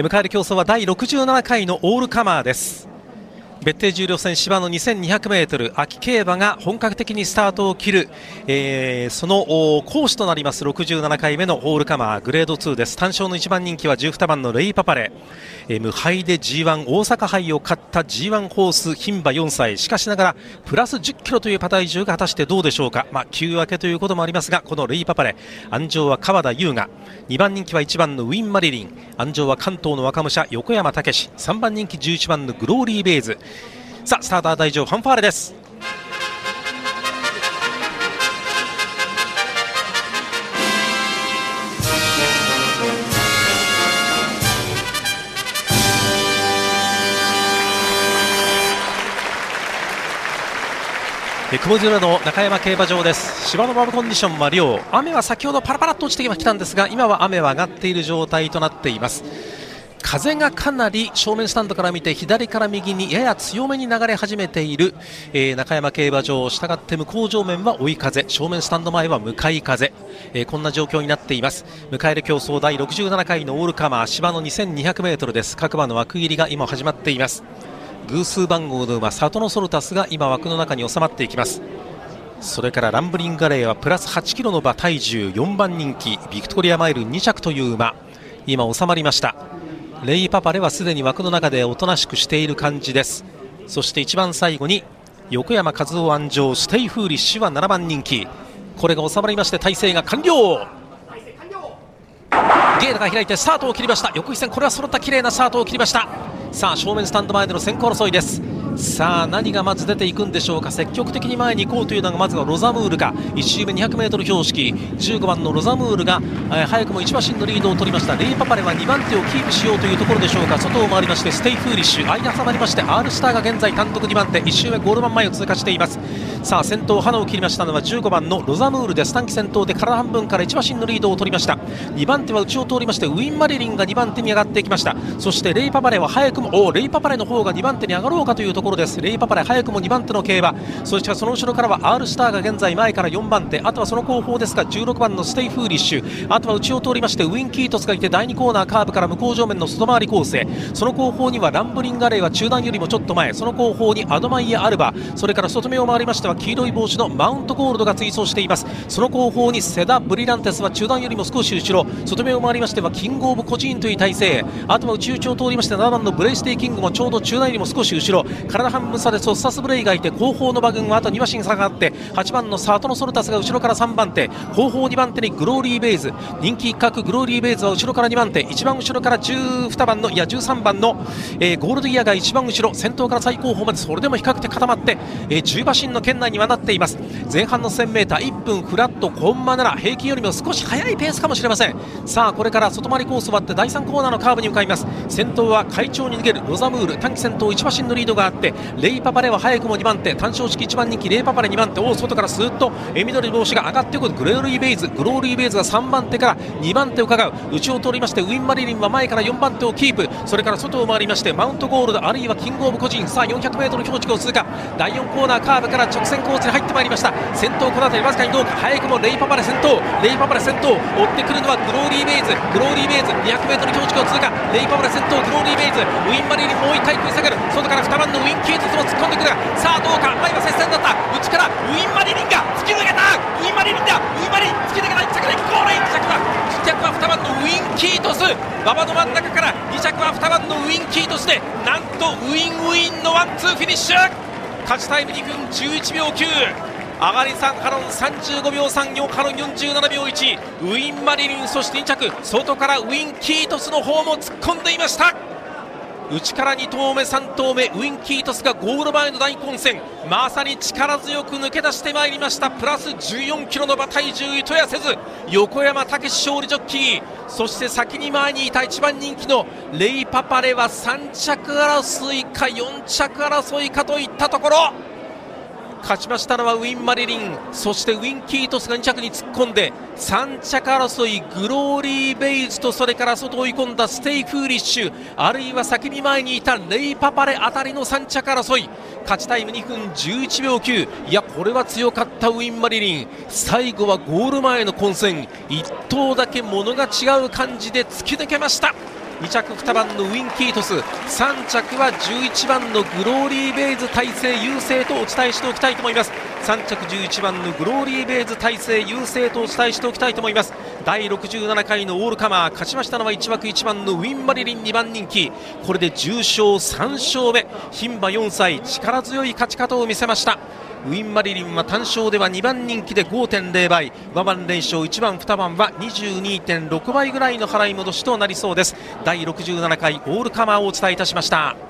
迎える競争は第67回のオールカマーです。別邸重量戦芝の 2200m 秋競馬が本格的にスタートを切る、えー、その講師となります67回目のオールカマーグレード2です。単勝の1番人気は12番のレイパパレ、えー、無敗で G1 大阪杯を勝った G1 ホース牝馬4歳。しかしながらプラス1 0キロという馬体重が果たしてどうでしょうか、まあ、休明けということもありますがこのレイパパレ。安城は川田優雅。2番人気は1番のウィン・マリリン。安城は関東の若武者横山武史。3番人気11番のグローリー・ベイズ。さあスターター大丈夫ファンファーレです。雲寺の中山競馬場です。芝のバブコンディションは良雨は先ほどパラパラと落ちてきたんですが今は雨は上がっている状態となっています。風がかなり正面スタンドから見て左から右にやや強めに流れ始めている、えー、中山競馬場。したがって向こう上面は追い風。正面スタンド前は向かい風、えー、こんな状況になっています。迎える競争第67回のオールカマー。芝の 2200m です。各馬の枠切りが今始まっています。偶数番号の馬サトノソルタスが今枠の中に収まっていきます。それからランブリングアレーはプラス8キロの馬体重4番人気。ビクトリアマイル2着という馬。今収まりました。レイパパレはすでに枠の中でおとなしくしている感じです。そして一番最後に横山和生鞍上ステイフーリッシュは7番人気。これが収まりまして体勢が完了。ゲートが開いてスタートを切りました。横一線これは揃った綺麗なスタートを切りました。さあ正面スタンド前での先行争いです。さあ何がまず出ていくんでしょうか？積極的に前に行こうというのがまずはロザムールか。1周目 200m 標識。15番のロザムールが、えー、早くも1馬身のリードを取りました。レイパパレは2番手をキープしようというところでしょうか？外を回りましてステイフーリッシュ。間挟まりまして R スターが現在単独2番手。1周目ゴール板前を通過しています。さあ先頭ハナを切りましたのは15番のロザムールです。単騎先頭で体半分から1馬身のリードを取りました。2番手は内を通りましてウィン・マリリンが2番手に上がってきました。そしてレイパパレは早くもおレイパパレの方が2番手に上がろうかというところです。レイパパレ早くも2番手の競馬。そしてその後ろからは R スターが現在前から4番手。あとはその後方ですが16番のステイフーリッシュ。あとは内を通りましてウィン・キートスがいて第2コーナーカーブから向こう正面の外回りコースへ。その後方にはランブリンガレーは中団よりもちょっと前。その後方にアドマイヤ・アルバ。それから外目を回りましては黄色い帽子のマウントゴールドが追走しています。その後方にセダ・ブリランテスは中団よりも少し後ろ。外目を回りましてはキングオブコジーンという体勢。あとは内内を通りまして7番のブレステイキングもちょうど中団よりも少し後ろ。体半分差でソッサスブレイがいて後方の馬群はあと2馬身差があって8番のサートノソルタスが後ろから3番手。後方2番手にグローリーベイズ人気一角グローリーベイズは後ろから2番手。一番後ろから12番のいや13番の、えー、ゴールドギアが一番後ろ。先頭から最後方までそれでも比較的固まって、えー、10馬身の圏内にはなっています。前半の 1000m1 分フラットコンマ7平均よりも少し速いペースかもしれません。さあこれから外回りコースを割って第3コーナーのカーブに向かいます。先頭は快調に逃げるロザムール。短期先頭1馬身のリードがあってレイパパレは早くも2番手。単勝式1番人気レイパパレ2番手。を外からスーッと緑帽子が上がってくる。グローリーベイズ。グローリーベイズが3番手から2番手を伺う。内を通りましてウィン・マリリンは前から4番手をキープ。それから外を回りましてマウントゴールドあるいはキングオブ個人。さあ 400m 標識を通過。第4コーナーカーブから直線コースに入ってまいりました。先頭この辺りわずかにどうか。早くもレイパパレ先頭。レイパパレ先頭追ってくるのはグローリーベイズ。グローリーベイズ 200m 標識を通過。レイパパレ先頭グローリーベイズ。ウィン・マリリンもう1回食い下がる。外から2番のウィン・キートスも突っ込んでくる。さあどうか。前は接戦だった。内からウィン・マリリンが突き抜けた。ウィン・マリリンだウィン・マリリン突き抜けた。1着でゴールイン。1着は1着は2番のウィン・キートス。馬場の真ん中から2着は2番のウィン・キートスでなんとウィン・ウィンのワンツーフィニッシュ。勝ちタイム2分11秒9上がり3ハロン35秒34ハロン47秒1ウィン・マリリンそして2着外からウィン・キートスの方も突っ込んでいました。内から2頭目、3頭目ウィン・キートスがゴール前の大混戦。まさに力強く抜け出してまいりました。プラス14キロの馬体重糸やせず横山武史勝利ジョッキー。そして先に前にいた一番人気のレイパパレは3着争いか4着争いかといったところ。勝ちましたのはウィン・マリリン。そしてウィン・キートスが2着に突っ込んで3着争いグローリー・ベイズとそれから外追い込んだステイ・フーリッシュ。あるいは先に前にいたレイ・パパレあたりの3着争い。勝ちタイム2分11秒9いやこれは強かったウィン・マリリン。最後はゴール前の混戦。1頭だけものが違う感じで突き抜けました。2着2番のウィン・キートス。3着は11番のグローリー・ベイズ大勢優勢とお伝えしておきたいと思います。3着11番のグローリー・ベイズ大勢優勢とお伝えしておきたいと思います。第67回のオールカマー勝ちましたのは1枠1番のウィン・マリリン2番人気。これで重賞3勝目。牝馬4歳力強い勝ち方を見せました。ウィン・マリリンは単勝では2番人気で5.0倍。馬番連勝1番2番は22.6倍ぐらいの払い戻しとなりそうです。第67回オールカマーをお伝えいたしました。